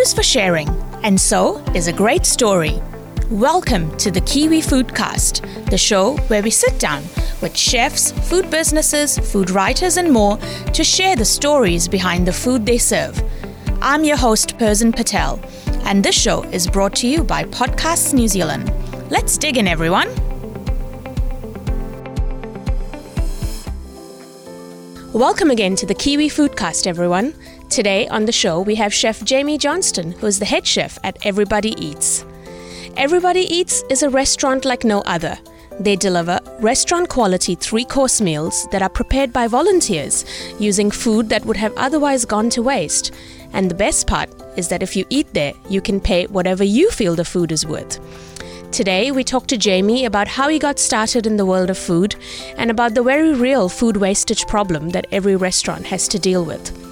for sharing, and so is a great story. Welcome to the Kiwi Foodcast, the show where we sit down with chefs, food businesses, food writers, and more to share the stories behind the food they serve. I'm your host, Persin Patel, and this show is brought to you by Podcasts New Zealand. Let's dig in, everyone. Welcome again to the Kiwi Foodcast, everyone. Today on the show, we have Chef Jamie Johnston, who is the head chef at Everybody Eats. Everybody Eats is a restaurant like no other. They deliver restaurant quality three course meals that are prepared by volunteers using food that would have otherwise gone to waste. And the best part is that if you eat there, you can pay whatever you feel the food is worth. Today, we talk to Jamie about how he got started in the world of food and about the very real food wastage problem that every restaurant has to deal with.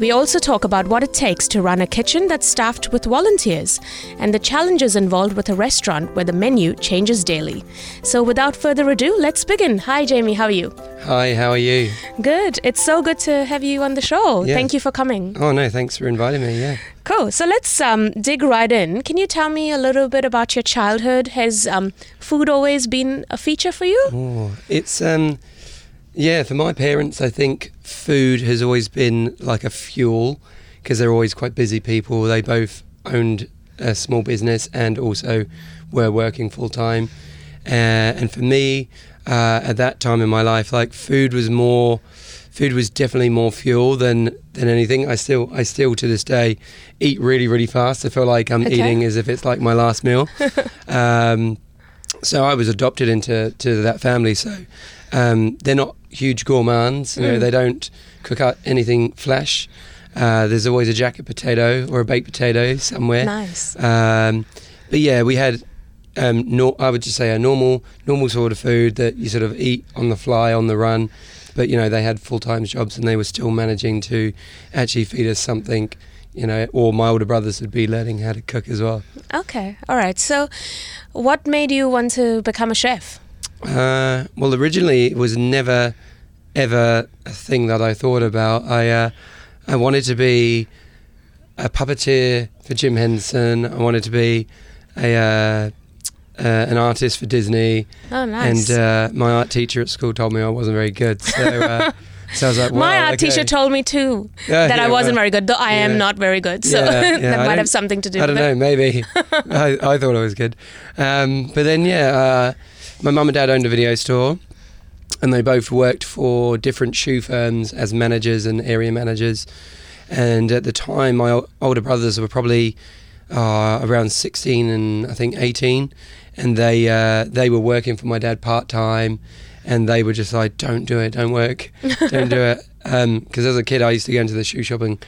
We also talk about what it takes to run a kitchen that's staffed with volunteers and the challenges involved with a restaurant where the menu changes daily. So, without further ado, let's begin. Hi, Jamie, how are you? Hi, how are you? Good. It's so good to have you on the show. Yeah. Thank you for coming. Oh no, thanks for inviting me. Yeah. Cool. So let's um, dig right in. Can you tell me a little bit about your childhood? Has um, food always been a feature for you? Oh, it's um, yeah. For my parents, I think food has always been like a fuel because they're always quite busy people. They both owned a small business and also were working full time. Uh, and for me, uh, at that time in my life, like food was more, food was definitely more fuel than than anything. I still, I still to this day, eat really, really fast. I feel like I'm Okay. eating as if it's like my last meal. um, so I was adopted into to that family. So um, they're not huge gourmands. You know, Mm. they don't cook out anything flesh. Uh, there's always a jacket potato or a baked potato somewhere. Nice. Um, but yeah, we had. Um, no, I would just say a normal, normal sort of food that you sort of eat on the fly, on the run. But you know, they had full time jobs and they were still managing to actually feed us something. You know, or my older brothers would be learning how to cook as well. Okay. All right. So, what made you want to become a chef? Uh, well, originally it was never, ever a thing that I thought about. I, uh, I wanted to be a puppeteer for Jim Henson. I wanted to be a uh, uh, an artist for Disney. Oh, nice. And uh, my art teacher at school told me I wasn't very good. So, uh, so I was like, My art okay. teacher told me too Yeah, that I wasn't well, very good, though I am not very good. So Yeah, yeah, that I might have something to do I don't know, maybe. I, I thought I was good. Um, but then, yeah, uh, my mum and dad owned a video store, and they both worked for different shoe firms as managers and area managers. And at the time, my older brothers were probably uh, around 16 and I think 18, and they uh, they were working for my dad part time, and they were just like, "Don't do it, don't work, don't do it." Because as a kid, I used to go into the shoe shopping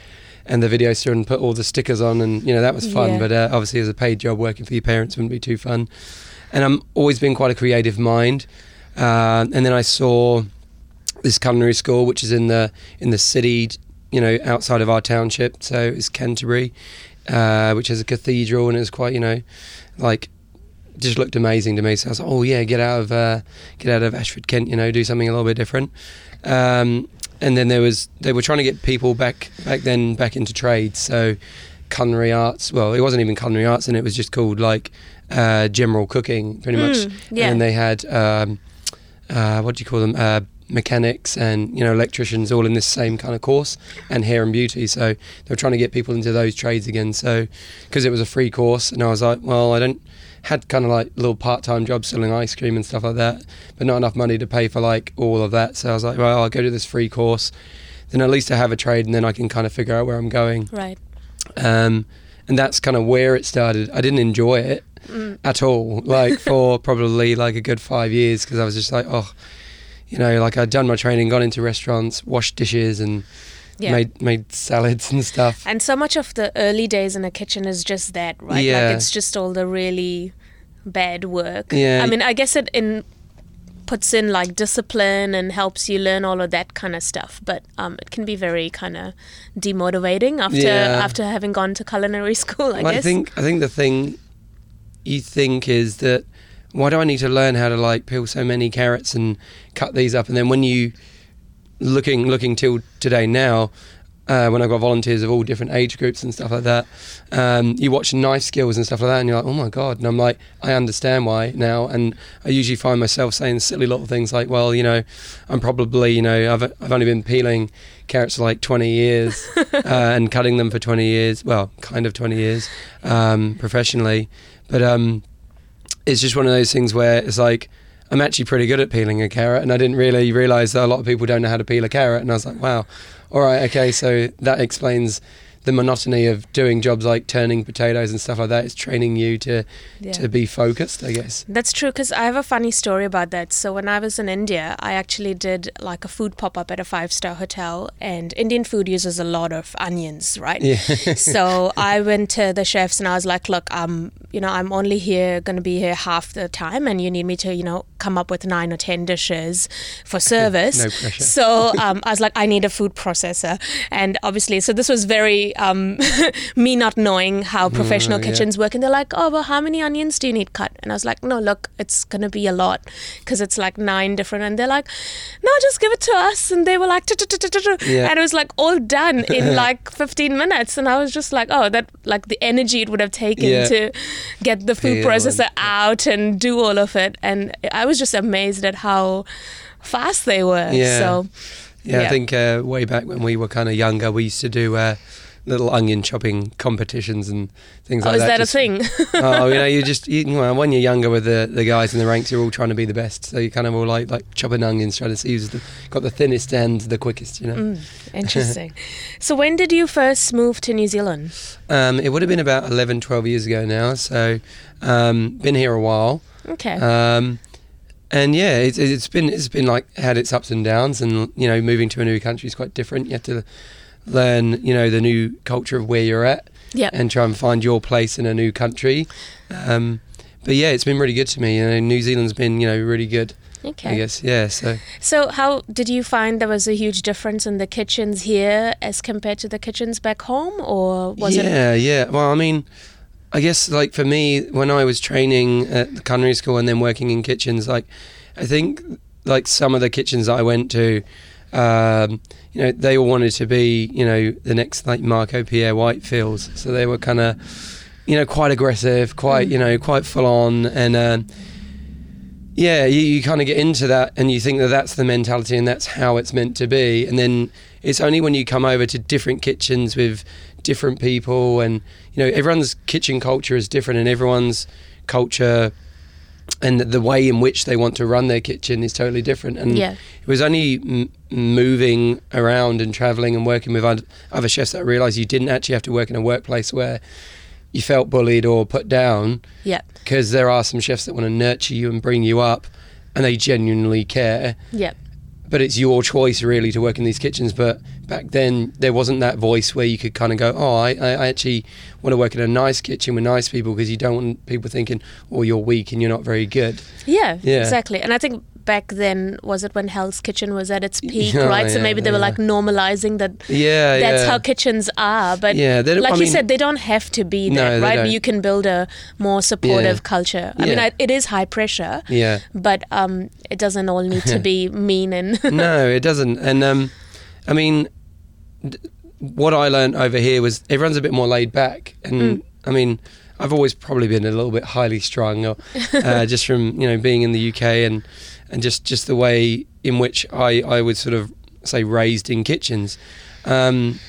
and the video store and put all the stickers on, and you know that was fun. Yeah. But uh, obviously, as a paid job, working for your parents wouldn't be too fun. And I'm always been quite a creative mind. Uh, and then I saw this culinary school, which is in the in the city, you know, outside of our township. So it's Canterbury, uh, which has a cathedral, and it's quite, you know, like just looked amazing to me. So I was like, oh yeah, get out of uh, get out of Ashford, Kent, you know, do something a little bit different. Um, and then there was they were trying to get people back back then back into trades. So culinary arts. Well, it wasn't even culinary arts, and it was just called like uh, general cooking, pretty much. Mm, yeah. And they had um, uh, what do you call them? Uh, mechanics and you know electricians all in this same kind of course and hair and beauty so they were trying to get people into those trades again so because it was a free course and I was like well I don't had kind of like little part-time jobs selling ice cream and stuff like that but not enough money to pay for like all of that so I was like well I'll go to this free course then at least I have a trade and then I can kind of figure out where I'm going Right. um, and that's kind of where it started. I didn't enjoy it Mm. at all, like for probably like a good five years, because I was just like, oh, you know, like I'd done my training, gone into restaurants, washed dishes, and Yeah. made made salads and stuff. And so much of the early days in a kitchen is just that, right? Yeah. Like it's just all the really bad work. Yeah. I mean, I guess it in puts in like discipline and helps you learn all of that kind of stuff, but um, it can be very kind of demotivating after Yeah. after having gone to culinary school. I Well, guess. I think I think the thing you think is that why do I need to learn how to like peel so many carrots and cut these up, and then when you looking looking till today now, uh, when I've got volunteers of all different age groups and stuff like that. Um, you watch knife skills and stuff like that, and you're like, oh my god! And I'm like, I understand why now. And I usually find myself saying silly little things like, well, you know, I'm probably, you know, I've I've only been peeling carrots for like 20 years uh, and cutting them for 20 years. Well, kind of 20 years um, professionally, but um, it's just one of those things where it's like. I'm actually pretty good at peeling a carrot, and I didn't really realize that a lot of people don't know how to peel a carrot. And I was like, wow, all right, okay, so that explains the monotony of doing jobs like turning potatoes and stuff like that. It's training you to Yeah. to be focused, I guess. That's true because I have a funny story about that. So when I was in India, I actually did like a food pop up at a five star hotel, and Indian food uses a lot of onions, right? Yeah. so I went to the chefs and I was like, "Look, um, you know, I'm only here, going to be here half the time, and you need me to, you know, come up with nine or ten dishes for service." No pressure. So um, I was like, "I need a food processor," and obviously, so this was very um, me not knowing how professional Mm, yeah. kitchens work, and they're like, "Oh, well, how many onions do you need cut?" And I was like, "No, look, it's going to be a lot. Because it's like nine different," and they're like, "No, just give it to us," and they were like, and it was like all done in like 15 minutes. And i was just like oh that like the energy it would have taken to get the food processor out and do all of it. And i was just amazed at how fast they were. Yeah. so Yeah, Yeah. I think uh, way back when we were kind of younger, we used to do uh, little onion chopping competitions and things oh like is that, Just- a thing oh, you know, you just you, well, when you're younger with the, the guys in the ranks, you're all trying to be the best. So you kind of all like like chopping onions, trying to see who's the, got the thinnest end, the quickest. You know. Mm, interesting so when did you first move to new zealand Um, it would have been about 11, 12 years ago now. So um, been here a while. okay Um, and yeah, it's, it's been it's been like had its ups and downs, and you know, moving to a new country is quite different. You have to learn, you know, the new culture of where you're at, yeah and try and find your place in a new country. Um, but yeah, it's been really good to me. You know, New Zealand's been you know really good. Okay. I guess yeah. So so how did you find there was a huge difference in the kitchens here as compared to the kitchens back home or was it yeah, yeah. Well, I mean, I guess like for me, when I was training at the culinary school and then working in kitchens, like I think like some of the kitchens that I went to, um, you know, they all wanted to be, you know, the next like Marco Pierre Whitefields. So they were kind of, you know, quite aggressive, quite, Mm. you know, quite full on, and. Um, yeah, you, you kind of get into that and you think that that's the mentality and that's how it's meant to be. And then it's only when you come over to different kitchens with different people and, you know, everyone's kitchen culture is different and everyone's culture and the way in which they want to run their kitchen is totally different. And yeah. it was only m- moving around and traveling and working with other chefs that I realized you didn't actually have to work in a workplace where you felt bullied or put down yeah. because there are some chefs that want to nurture you and bring you up and they genuinely care. Yeah but it's your choice really to work in these kitchens but back then there wasn't that voice where you could kind of go oh i, I actually want to work in a nice kitchen with nice people because you don't want people thinking oh you're weak and you're not very good Yeah, Yeah. exactly. And I think back then was it when Hell's Kitchen was at its peak, Yeah, right? So yeah, maybe they were like normalizing that. yeah That's how kitchens are, but yeah like I you mean, said, they don't have to be that, right? don't. You can build a more supportive culture. I mean, I, it is high pressure, yeah but um, it doesn't all need to be mean and no, it doesn't. And um, I mean, d- what I learned over here was everyone's a bit more laid back. And Mm. I mean, I've always probably been a little bit highly strung, or uh, just from you know being in the UK and and just just the way in which I I was sort of say raised in kitchens. Um,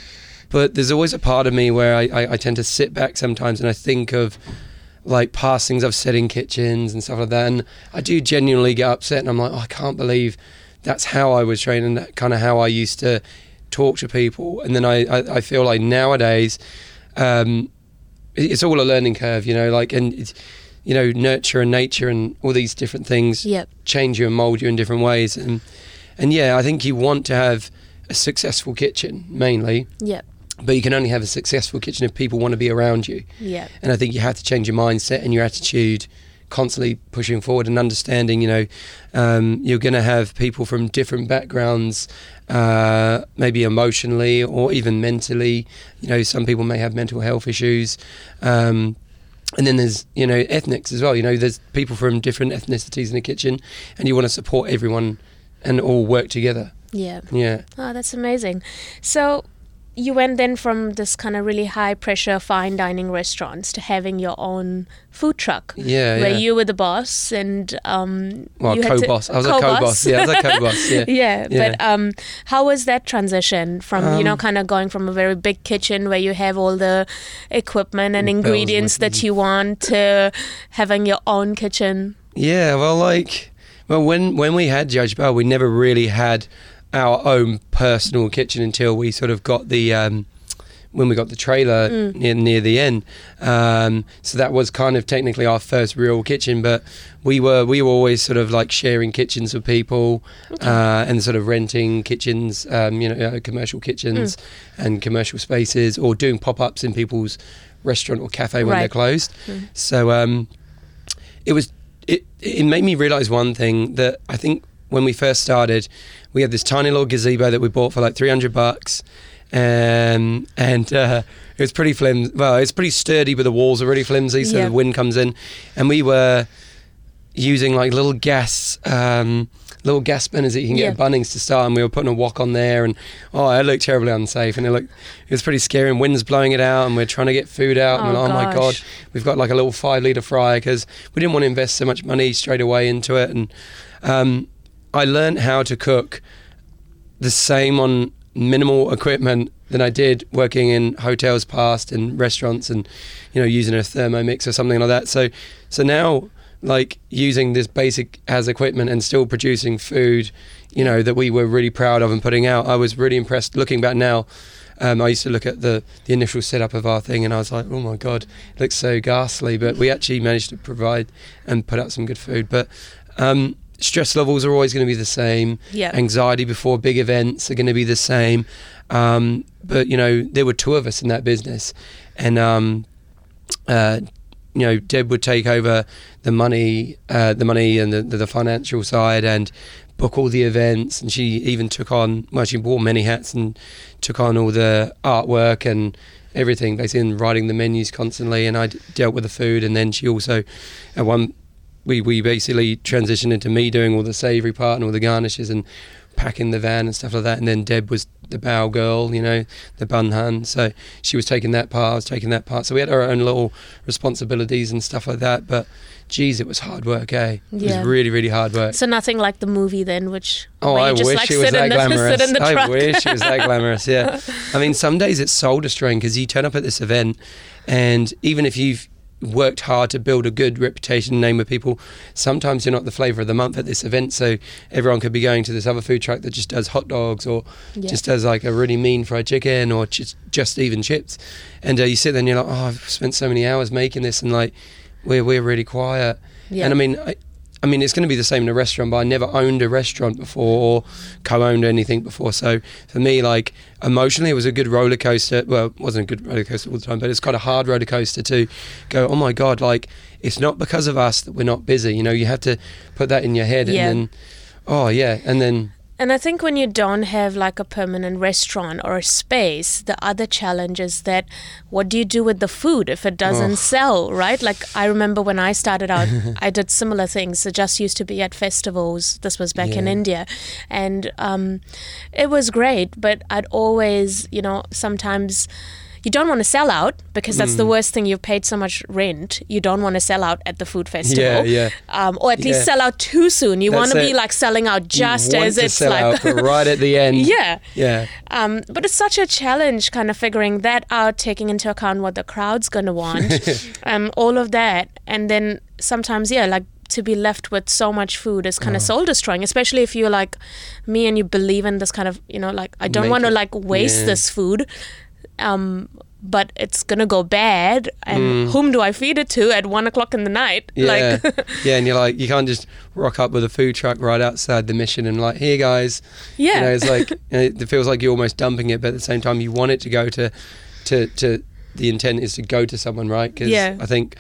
but there's always a part of me where I, I, I tend to sit back sometimes and I think of like past things I've said in kitchens and stuff like that. And I do genuinely get upset and I'm like, oh, I can't believe that's how I was trained and that kind of how I used to talk to people. And then I, I, I feel like nowadays, um, it's all a learning curve, you know, like, and you know, nurture and nature and all these different things yep, change you and mold you in different ways. And, and yeah, I think you want to have a successful kitchen mainly, yep, but you can only have a successful kitchen if people want to be around you. yep, And I think you have to change your mindset and your attitude constantly pushing forward and understanding, you know, um, you're going to have people from different backgrounds, uh, maybe emotionally or even mentally. You know, some people may have mental health issues. Um, and then there's, you know, ethnics as well. You know, there's people from different ethnicities in the kitchen and you want to support everyone and all work together. yeah. Yeah. Oh, that's amazing. So, you went then from this kind of really high pressure fine dining restaurants to having your own food truck. Yeah, Where yeah. you were the boss and um well, you had to- co-boss. I was a co-boss. Yeah, I was a co-boss. Yeah. yeah, Yeah. but um, how was that transition from you know Um, kind of going from a very big kitchen where you have all the equipment and ingredients that you want to having your own kitchen? Yeah, well, like, well, when when we had Judge Bao, we never really had our own personal kitchen until we sort of got the um, when we got the trailer Mm. near near the end. Um, so that was kind of technically our first real kitchen, but we were we were always sort of like sharing kitchens with people uh, and sort of renting kitchens, um, you know, uh, commercial kitchens Mm. and commercial spaces, or doing pop ups in people's restaurant or cafe when Right. they're closed. Mm. So um, it was it it made me realize one thing that I think when we first started, we had this tiny little gazebo that we bought for like three hundred bucks, um, and uh, it was pretty flimsy. Well, it's pretty sturdy, but the walls are really flimsy, so Yeah. the wind comes in, and we were using like little gas. Um, Little gas burners that you can get Yeah. at Bunnings to start, and we were putting a wok on there, and oh, it looked terribly unsafe, and it looked it was pretty scary, and wind's blowing it out, and we're trying to get food out, and Oh, oh my god, we've got like a little five liter fryer because we didn't want to invest so much money straight away into it. And um, I learned how to cook the same on minimal equipment than I did working in hotels past and restaurants and you know using a thermomix or something like that. So so now like using this basic as equipment and still producing food, you know that we were really proud of and putting out. I was really impressed looking back now. Um, I used to look at the, the initial setup of our thing and I was like, oh my God, it looks so ghastly. But we actually managed to provide and put out some good food. But um, stress levels are always going to be the same. Yeah. Anxiety before big events are going to be the same. Um, but, you know, there were two of us in that business. And, um, uh, you know, Deb would take over the money, uh, the money and the, the, financial side, and book all the events. And she even took on, well, she wore many hats and took on all the artwork and everything, basically, and writing the menus constantly. And I d- dealt with the food. And then she also, at one, we we basically transitioned into me doing all the savoury part and all the garnishes and packing the van and stuff like that. And then Deb was the bao girl, you know, the bun hun. So she was taking that part, I was taking that part. So we had our own little responsibilities and stuff like that. But geez, it was hard work, eh? It Yeah. was really, really hard work. So nothing like the movie then, which Oh, I just wish like it was that glamorous. the I wish it was that glamorous. Yeah, I mean, some days it's soul destroying because you turn up at this event, and even if you've worked hard to build a good reputation name with people, sometimes you're not the flavour of the month at this event. So everyone could be going to this other food truck that just does hot dogs or Yeah. just does like a really mean fried chicken or just just even chips, and uh, you sit there and you're like, oh, I've spent so many hours making this, and like we're we're really quiet. Yeah. And I mean, I, I mean, it's going to be the same in a restaurant, but I never owned a restaurant before or co-owned anything before. So for me, like emotionally, it was a good roller coaster. Well, it wasn't a good roller coaster all the time, but it's quite a hard roller coaster to go. Oh my god! Like it's not because of us that we're not busy. You know, you have to put that in your head, Yeah. and then oh yeah, and then And I think when you don't have like a permanent restaurant or a space, the other challenge is that what do you do with the food if it doesn't Oh. sell, right? Like I remember when I started out, I did similar things. I just used to be at festivals. This was back in India. And um, it was great, but I'd always, you know, sometimes. You don't want to sell out because that's the Mm. worst thing. You've paid so much rent. You don't want to sell out at the food festival, yeah, yeah. Um, or at least Yeah. sell out too soon. You want to be like selling out just as it's like out, right at the end, yeah. yeah. Um, but it's such a challenge kind of figuring that out, taking into account what the crowd's going to want, um, all of that. And then sometimes, yeah, like to be left with so much food is Oh. kind of soul destroying, especially if you're like me and you believe in this kind of, you know, like I don't want to like waste yeah. this food. Um, but it's gonna go bad, and Mm. whom do I feed it to at one o'clock in the night? Yeah, Like, yeah, and you're like, you can't just rock up with a food truck right outside the mission and like, here guys, yeah, you know, it's like you know, it feels like you're almost dumping it, but at the same time, you want it to go to, to, to the intent is to go to someone, right? Because Yeah. I think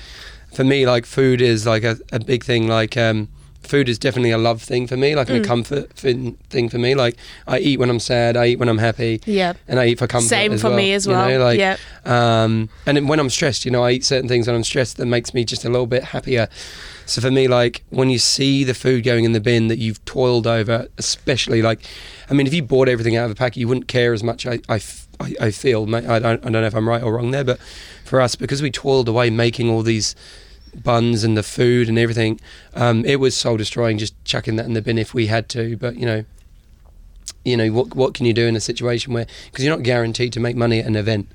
for me, like food is like a, a big thing. Like um, food is definitely a love thing for me, like Mm. a comfort thing, for me. Like I eat when I'm sad, I eat when I'm happy, Yeah. and I eat for comfort. Same as for well, me as you well. know, like, yeah. um, and when I'm stressed, you know, I eat certain things when I'm stressed that makes me just a little bit happier. So for me, like when you see the food going in the bin that you've toiled over, especially like, I mean, if you bought everything out of a packet, you wouldn't care as much. I, I, I feel. Ma- I don't, I don't know if I'm right or wrong there, but for us, because we toiled away making all these buns and the food and everything, um, it was soul destroying. Just chucking that in the bin if we had to. But you know, you know what what can you do in a situation where because you're not guaranteed to make money at an event.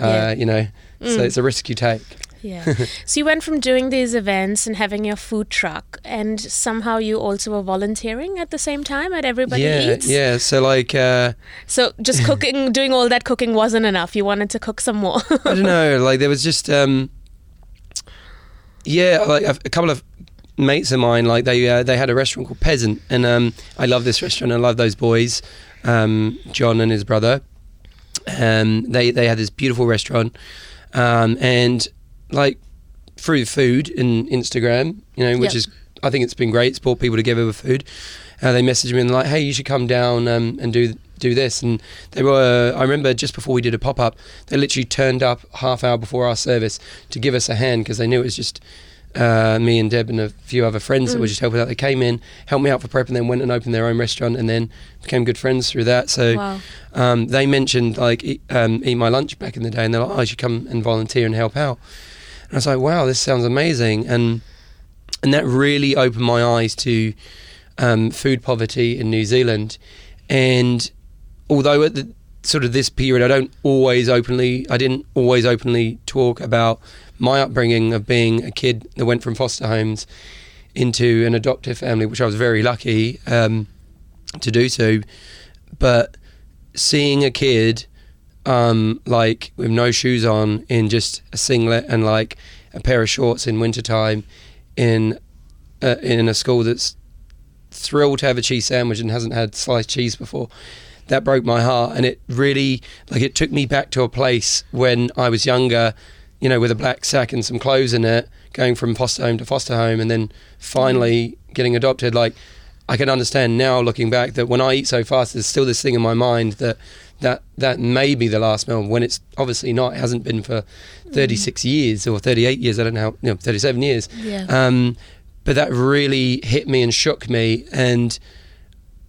Uh, Yeah. You know, so Mm. it's a risk you take. Yeah. so you went from doing these events and having your food truck, and somehow you also were volunteering at the same time at Everybody yeah, Eats. yeah. So like, uh, So just cooking, doing all that cooking wasn't enough. You wanted to cook some more. I don't know. Like there was just, um, yeah, like a, couple of mates of mine. Like they uh, they had a restaurant called Peasant, and um, I love this restaurant. I love those boys, um, John and his brother. Um, they they had this beautiful restaurant, um, and like through food and Instagram, you know, which Yep. is I think it's been great. It's brought people together with food. Uh, they messaged me and like, hey, you should come down um, and do do this. And they were. I remember just before we did a pop up, they literally turned up half hour before our service to give us a hand because they knew it was just. Uh, me and Deb and a few other friends that were Mm. just helping out. They came in, helped me out for prep, and then went and opened their own restaurant, and then became good friends through that. So wow. um, they mentioned like eat, um, eat my lunch back in the day, and they're like, "Oh, you should come and volunteer and help out." And I was like, "Wow, this sounds amazing!" And and that really opened my eyes to um, food poverty in New Zealand. And although at the sort of this period, I don't always openly, I didn't always openly talk about my upbringing of being a kid that went from foster homes into an adoptive family, which I was very lucky um, to do so. But seeing a kid um, like with no shoes on in just a singlet and like a pair of shorts in wintertime in uh, in a school that's thrilled to have a cheese sandwich and hasn't had sliced cheese before that broke my heart and it really like it took me back to a place when I was younger you know with a black sack and some clothes in it going from foster home to foster home and then finally getting adopted like I can understand now looking back that when I eat so fast there's still this thing in my mind that that that may be the last meal when it's obviously not it hasn't been for 36 years or 38 years I don't know how, you know 37 years Yeah. um, but that really hit me and shook me. And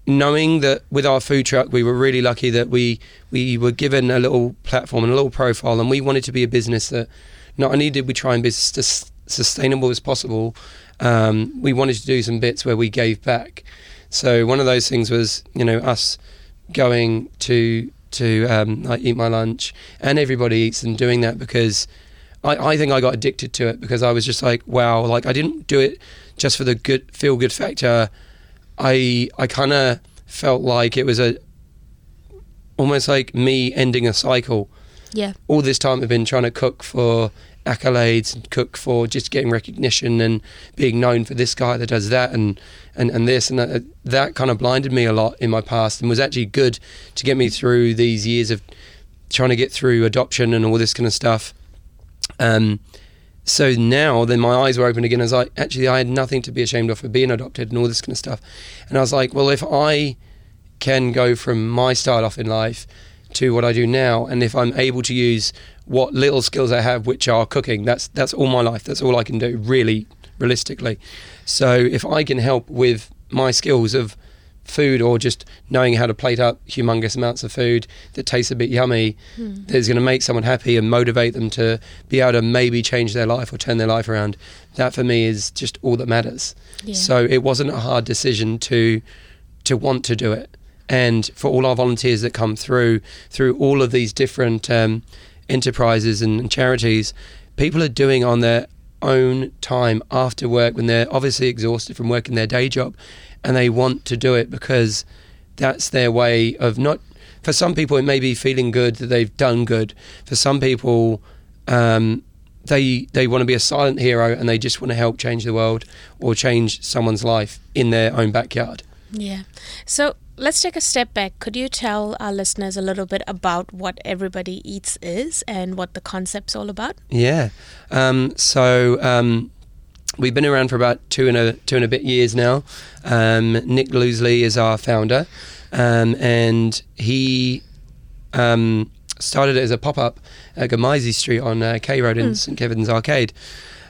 knowing that with our food truck, we were really lucky that we we were given a little platform and a little profile, and we wanted to be a business that not only did we try and be as sustainable as possible, um, we wanted to do some bits where we gave back. So one of those things was, you know, us going to to um, like eat my lunch, and everybody eats, and doing that because I, I think I got addicted to it because I was just like, wow, like I didn't do it just for the good feel good factor. I I kind of felt like it was a almost like me ending a cycle. Yeah. All this time I've been trying to cook for accolades and cook for just getting recognition and being known for this guy that does that and and, and this and that, that kind of blinded me a lot in my past and was actually good to get me through these years of trying to get through adoption and all this kind of stuff. Um, so now then my eyes were open again. As I was like, actually, I had nothing to be ashamed of for being adopted and all this kind of stuff. And I was like, well, if I can go from my start off in life to what I do now, and if I'm able to use what little skills I have, which are cooking, that's that's all my life. That's all I can do, really, realistically. So if I can help with my skills of food or just knowing how to plate up humongous amounts of food that tastes a bit yummy Hmm. that is going to make someone happy and motivate them to be able to maybe change their life or turn their life around that for me is just all that matters Yeah. so it wasn't a hard decision to to want to do it and for all our volunteers that come through through all of these different um, enterprises and charities people are doing on their own time after work when they're obviously exhausted from working their day job and they want to do it because that's their way of not for some people it may be feeling good that they've done good. For some people um, they they want to be a silent hero and they just want to help change the world or change someone's life in their own backyard Yeah. So let's take a step back. Could you tell our listeners a little bit about what Everybody Eats is and what the concept's all about? Yeah. Um, so um, we've been around for about two and a two and a bit years now. Um, Nick Loosley is our founder, um, and he um, started it as a pop up at Gemmayze Street on uh, K Road in Mm. St Kevin's Arcade.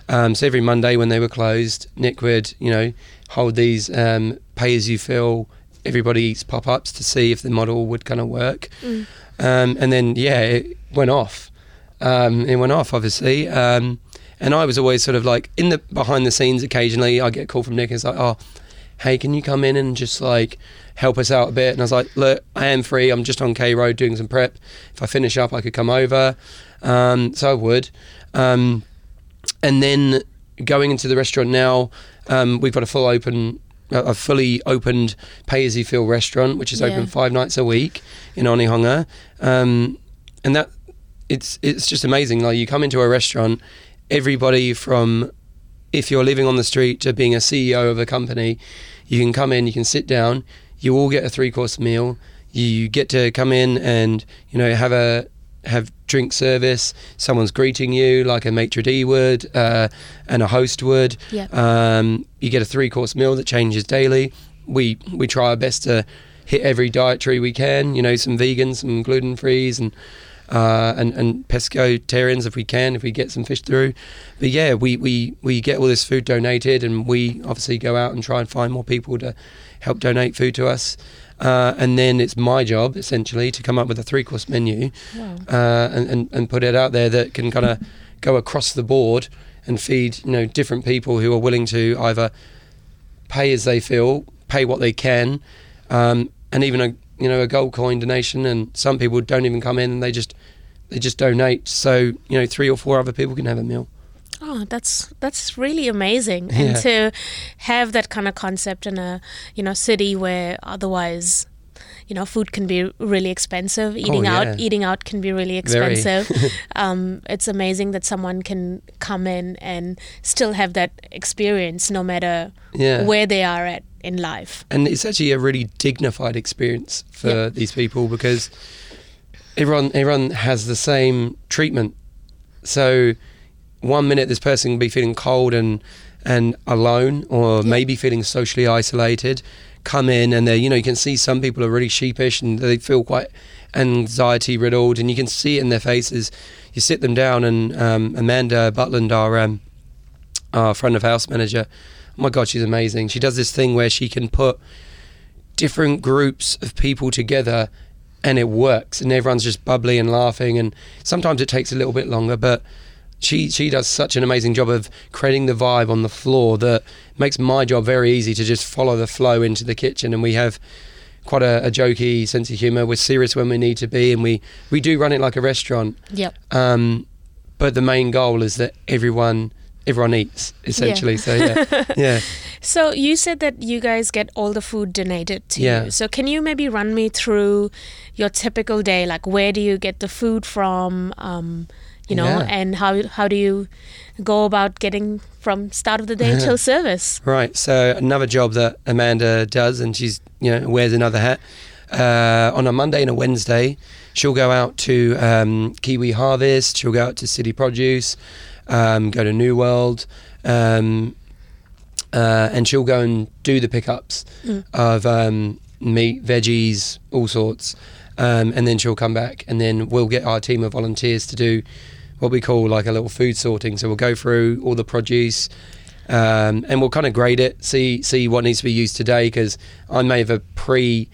Um, so every Monday when they were closed, Nick would you know hold these um, pay as you feel. Everybody eats pop ups to see if the model would kind of work. Mm. Um, and then yeah, it went off. Um, it went off, obviously. Um, and I was always sort of like in the behind the scenes. Occasionally, I get a call from Nick. And it's like, oh, hey, can you come in and just like help us out a bit? And I was like, look, I am free. I'm just on K Road doing some prep. If I finish up, I could come over. Um, so I would. Um, and then going into the restaurant now, um, we've got a full open. A fully opened pay as you feel restaurant, which is Yeah. open five nights a week in Onehunga, um, and that it's it's just amazing. Like you come into a restaurant, everybody from if you're living on the street to being a CEO of a company, you can come in, you can sit down, you all get a three course meal. You get to come in and you know have a have drink service. Someone's greeting you like a maitre d would uh, and a host would. Um, you get a three course meal that changes daily. We we try our best to hit every dietary we can. You know, some vegans, some gluten frees, and uh, and and pescatarians if we can, if we get some fish through. But yeah, we, we we get all this food donated, and we obviously go out and try and find more people to help donate food to us. Uh, and then it's my job essentially to come up with a three course menu Wow. uh, and, and, and put it out there that can kind of go across the board and feed you know different people who are willing to either pay as they feel, pay what they can, um, and even a you know a gold coin donation. And some people don't even come in and they just they just donate. So you know three or four other people can have a meal. Oh, that's that's really amazing, Yeah. and to have that kind of concept in a you know city where otherwise, you know, food can be really expensive. Eating Oh, yeah. out, eating out can be really expensive. um, it's amazing that someone can come in and still have that experience, no matter Yeah. where they are at in life. and it's actually a really dignified experience for Yeah. these people because everyone everyone has the same treatment. So one minute this person can be feeling cold and and alone, or Yeah. maybe feeling socially isolated. Come in and they, you know, you can see some people are really sheepish and they feel quite anxiety riddled, and you can see it in their faces. You sit them down, and um, Amanda Butland, our um, our front of house manager, oh my god, she's amazing. She does this thing where she can put different groups of people together and it works and everyone's just bubbly and laughing and sometimes it takes a little bit longer but she she does such an amazing job of creating the vibe on the floor that makes my job very easy to just follow the flow into the kitchen and we have quite a, a jokey sense of humor we're serious when we need to be and we we do run it like a restaurant Yep. um, but the main goal is that everyone everyone eats essentially so yeah yeah So you said that you guys get all the food donated to Yeah. you. So can you maybe run me through your typical day? Like where do you get the food from? Um, you know, Yeah. and how how do you go about getting from start of the day till service? Right. So another job that Amanda does, and she's you know wears another hat. Uh, on a Monday and a Wednesday, she'll go out to um, Kiwi Harvest. She'll go out to City Produce, um, go to New World, um, uh, and she'll go and do the pickups Mm. of um, meat, veggies, all sorts. Um, and then she'll come back, and then we'll get our team of volunteers to do what we call like a little food sorting. So we'll go through all the produce, um, and we'll kind of grade it, see see what needs to be used today. Because I may have a pre,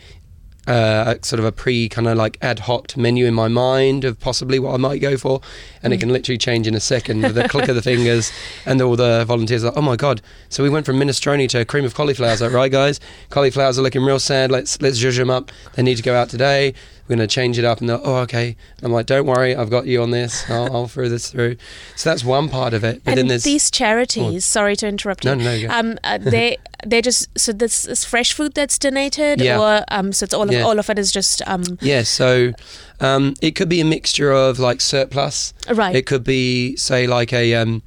uh, sort of a pre kind of like ad hoc menu in my mind of possibly what I might go for, and it Mm. can literally change in a second with a click of the fingers. And all the volunteers are like, oh my god! So we went from minestrone to cream of cauliflower. I was like, right, guys, cauliflowers are looking real sad. Let's let's zhuzh them up. They need to go out today. We're going to change it up. And they're, oh, okay. I'm like, don't worry, I've got you on this. I'll, I'll throw this through. So that's one part of it. But then and there's these charities, sorry to interrupt you. No, no, go. Um, uh, they they just so this is fresh food that's donated, Yeah. or um, so it's all of Yeah. all of it is just um, Yeah, so um, it could be a mixture of like surplus. right. It could be, say, like a um,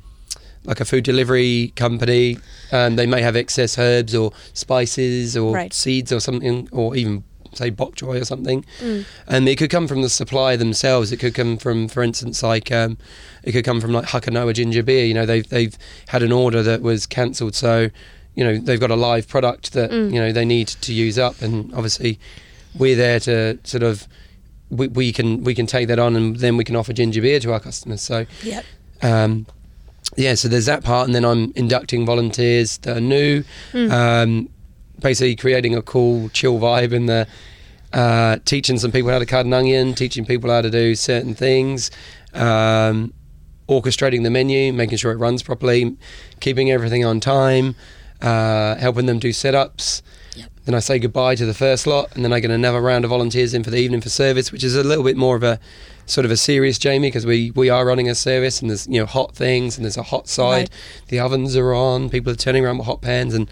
like a food delivery company. Um, they may have excess herbs or spices or Right. seeds or something, or even say bok choy or something, Mm. and it could come from the supplier themselves. It could come from, for instance, like um, it could come from like Hakanoa ginger beer. You know, they've they've had an order that was cancelled, so you know they've got a live product that Mm. you know they need to use up, and obviously we're there to sort of we, we can we can take that on, and then we can offer ginger beer to our customers. So Yep. um, yeah, so there's that part, and then I'm inducting volunteers that are new, Mm. um, basically creating a cool, chill vibe in the. Uh, teaching some people how to cut an onion, teaching people how to do certain things, um, orchestrating the menu, making sure it runs properly, keeping everything on time, uh, helping them do setups. Then I say goodbye to the first lot, and then I get another round of volunteers in for the evening for service, which is a little bit more of a sort of a serious Jamie because we we are running a service and there's you know hot things and there's a hot side. Right. The ovens are on, people are turning around with hot pans, and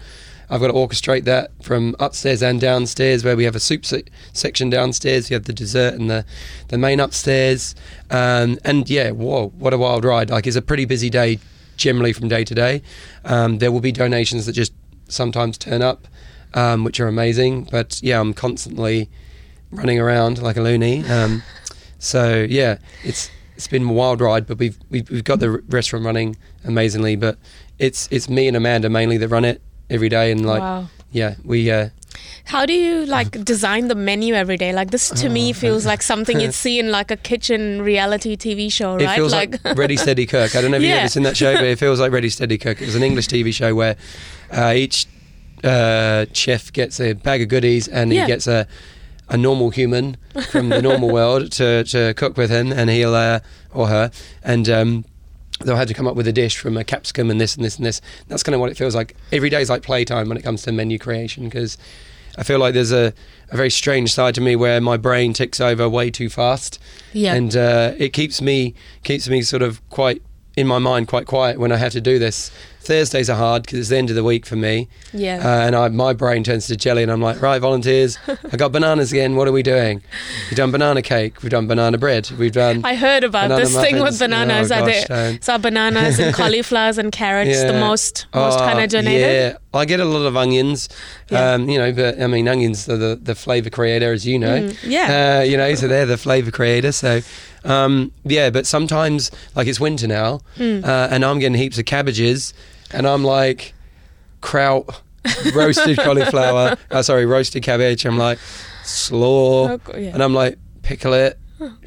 I've got to orchestrate that from upstairs and downstairs, where we have a soup se- section downstairs. You have the dessert and the the main upstairs, um, and yeah, whoa, what a wild ride! Like it's a pretty busy day generally from day to day. Um, there will be donations that just sometimes turn up, um, which are amazing. But yeah, I'm constantly running around like a loony. Um, so yeah, it's it's been a wild ride, but we've we've, we've got the r- restaurant running amazingly. But it's it's me and Amanda mainly that run it every day, and like wow. yeah, we uh, How do you like design the menu every day? Like this to me Oh. feels like something you'd see in like a kitchen reality TV show, it right? feels like, Ready Steady Cook. I don't know if you've ever seen that show, but it feels like Ready Steady Cook. It was an English TV show where uh, each uh, chef gets a bag of goodies and Yeah. he gets a a normal human from the normal world to, to cook with him, and he'll uh, or her, and um, they'll have to come up with a dish from a capsicum and this and this and this. That's kind of what it feels like. Every day is like playtime when it comes to menu creation because I feel like there's a, a very strange side to me where my brain ticks over way too fast, yeah. and uh, it keeps me keeps me sort of quite in my mind quite quiet when I have to do this. Thursdays are hard because it's the end of the week for me, yeah. uh, and I, my brain turns to jelly, and I'm like, right, volunteers, I got bananas again. What are we doing? We've done banana cake. We've done banana bread. We've done. I heard about this thing with bananas. Oh, I gosh. So bananas and cauliflowers and carrots, the most most Oh, kind of donated. Yeah, I get a lot of onions. Yeah. Um, you know, but I mean, onions are the, the flavour creator, as you know. Mm, yeah. Uh, you know, so they're the flavour creator. So, um, yeah, but sometimes, like it's winter now, Mm. uh, and I'm getting heaps of cabbages, and I'm like, kraut, roasted cauliflower, uh, sorry, roasted cabbage. I'm like, slaw. Oh, yeah. And I'm like, pickle it,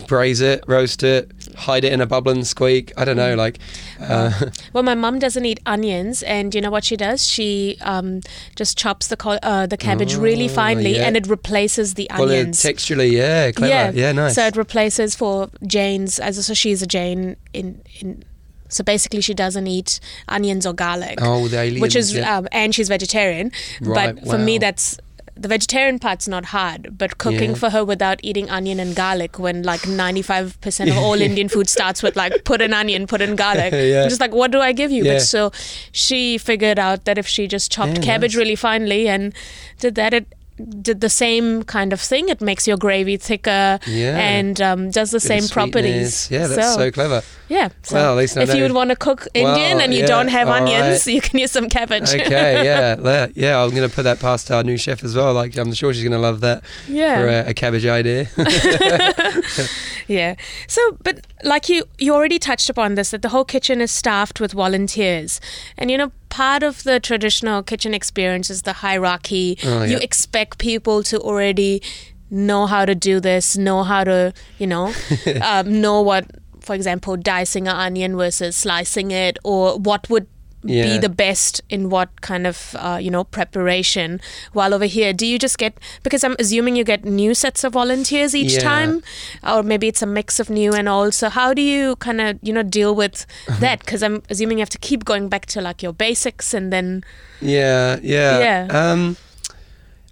braise it, roast it, hide it in a bubble and squeak. I don't Mm. know, like, uh, Well, my mum doesn't eat onions, and you know what she does? She um, just chops the col- uh, the cabbage really Oh, finely, yeah. and it replaces the well, onions. texturally, yeah, clever. Yeah, nice. So it replaces for Jains, as so she's a Jane in in. So basically, she doesn't eat onions or garlic, oh, the alliums. which is yeah. um, and she's vegetarian. Right, but for me, that's the vegetarian part's not hard, but cooking Yeah. for her without eating onion and garlic, when like ninety five percent of all Indian food starts with like put an onion, put in garlic. Yeah. I'm just like, what do I give you? Yeah. But so she figured out that if she just chopped cabbage nice. really finely and did that, it did the same kind of thing. It makes your gravy thicker Yeah. and um, does the Bit same properties. Yeah, that's so, clever. yeah. So Well, at least I if you would want to cook Indian Well, and you yeah, don't have onions, right. you can use some cabbage. Okay, yeah, yeah. I'm going to put that past our new chef as well. Like, I'm sure she's going to love that yeah. for a, a cabbage idea. Yeah. So, but like you, you already touched upon this that the whole kitchen is staffed with volunteers, and you know, part of the traditional kitchen experience is the hierarchy. Oh, You expect people to already know how to do this, know how to, you know, um, know what, for example, dicing an onion versus slicing it, or what would be the best in what kind of uh, you know preparation while over here do you just get because i'm assuming you get new sets of volunteers each Yeah. time or maybe it's a mix of new and old so how do you kind of you know deal with Uh-huh. that because i'm assuming you have to keep going back to like your basics and then yeah, yeah. Yeah. Um,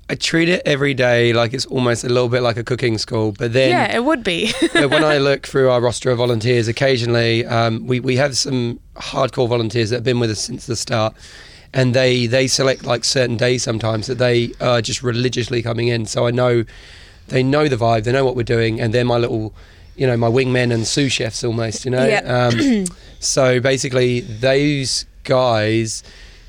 I treat it every day like it's almost a little bit like a cooking school, but then yeah it would be but when I look through our roster of volunteers, occasionally um, we we have some hardcore volunteers that have been with us since the start, and they they select like certain days sometimes that they are just religiously coming in. So I know they know the vibe, they know what we're doing, and they're my little, you know, my wingmen and sous chefs almost, you know. Yeah. Um, so basically, those guys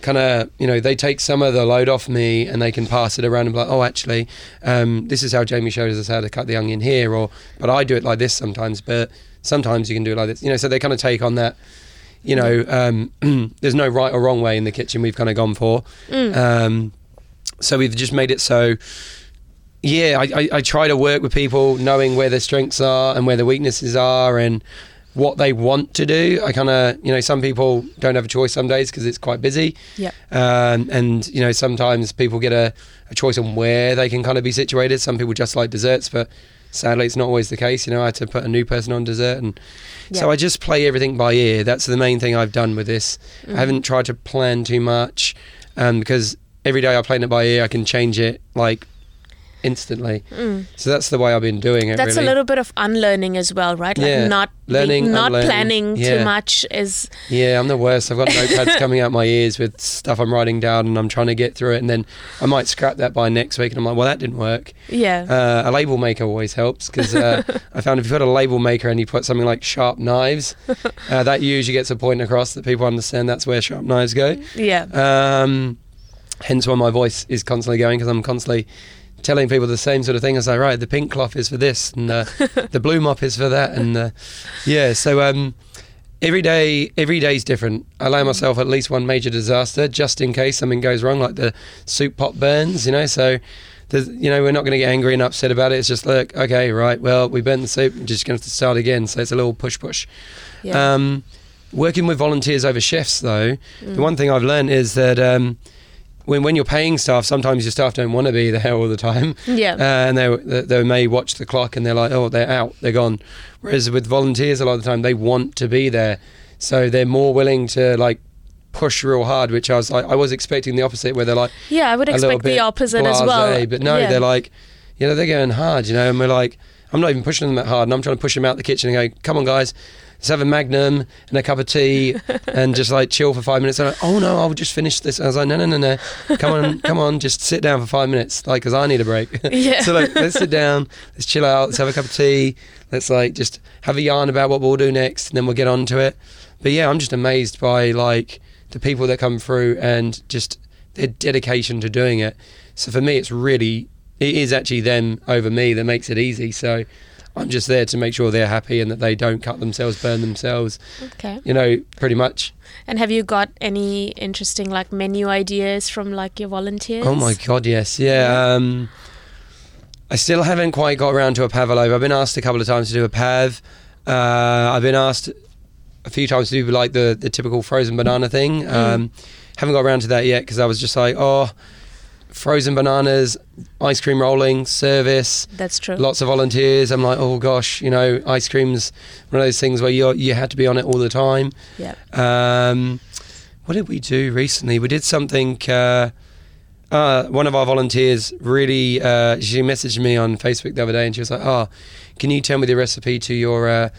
kind of you know they take some of the load off me and they can pass it around and be like, oh, actually, um, this is how Jamie shows us how to cut the onion here, or but I do it like this sometimes, but sometimes you can do it like this, you know. So they kind of take on that. You know, um, there's no right or wrong way in the kitchen. We've kind of gone for. Mm. Um, so we've just made it so. Yeah, I, I, I try to work with people knowing where their strengths are and where their weaknesses are and what they want to do. I kind of, you know, some people don't have a choice some days because it's quite busy. Yeah. Um, and, you know, sometimes people get a, a choice on where they can kind of be situated. Some people just like desserts, but sadly it's not always the case. You know, I had to put a new person on dessert. And so I just play everything by ear. That's the main thing I've done with this. Mm. I haven't tried to plan too much um, because every day I plan it by ear, I can change it like instantly. Mm. So that's the way I've been doing it. That's really. a little bit of unlearning as well, right? Like Yeah. not Learning, not unlearning. planning Yeah. too much is Yeah, I'm the worst. I've got notepads coming out my ears with stuff I'm writing down, and I'm trying to get through it, and then I might scrap that by next week, and I'm like, well, that didn't work. yeah. Uh, a label maker always helps because uh, I found if you put a label maker and you put something like sharp knives, uh, that usually gets a point across that people understand that's where sharp knives go. yeah. Um, hence why my voice is constantly going because I'm constantly telling people the same sort of thing. As I write. the pink cloth is for this, and uh, the blue mop is for that, and uh, yeah. So um, every day, every day is different. I allow myself at least one major disaster just in case something goes wrong, like the soup pot burns. You know, so. You know, we're not going to get angry and upset about it. It's just like, okay, right. Well, we burnt the soup. We're just going to have to start again. So it's a little push, push. yeah. Um, working with volunteers over chefs, though, Mm. the one thing I've learned is that um, when when you're paying staff, sometimes your staff don't want to be there all the time, yeah. uh, and they, they they may watch the clock and they're like, oh, they're out, they're gone. Whereas with volunteers, a lot of the time they want to be there, so they're more willing to like push real hard. Which I was like, I was expecting the opposite, where they're like yeah, I would expect the opposite as well. But no, yeah. they're like, you know, they're going hard, you know, and we're like, I'm not even pushing them that hard, and I'm trying to push them out the kitchen and go, come on, guys, let's have a magnum and a cup of tea and just like chill for five minutes. And like, oh no, I'll just finish this. And I was like, no, no, no, no, come on, come on, just sit down for five minutes, like, because I need a break. Yeah. so like, let's sit down, let's chill out, let's have a cup of tea, let's like just have a yarn about what we'll do next, and then we'll get on to it. But yeah, I'm just amazed by like the people that come through and just their dedication to doing it. So for me, it's really it is actually them over me that makes it easy. So I'm just there to make sure they're happy and that they don't cut themselves, burn themselves. okay. You know, pretty much. And have you got any interesting like menu ideas from like your volunteers? Oh my god, yes, yeah. Um, I still haven't quite got around to a pavlova. I've been asked a couple of times to do a pav. Uh, I've been asked a few times to do like the the typical frozen banana thing. Um, haven't got around to that yet because I was just like, oh, frozen bananas, ice cream rolling, service. That's true. lots of volunteers. I'm like, oh gosh, you know, ice cream's one of those things where you you had to be on it all the time. Yeah. Um, what did we do recently? We did something. Uh, uh, one of our volunteers really, uh, she messaged me on Facebook the other day, and she was like, "Oh, can you tell me the recipe to your uh,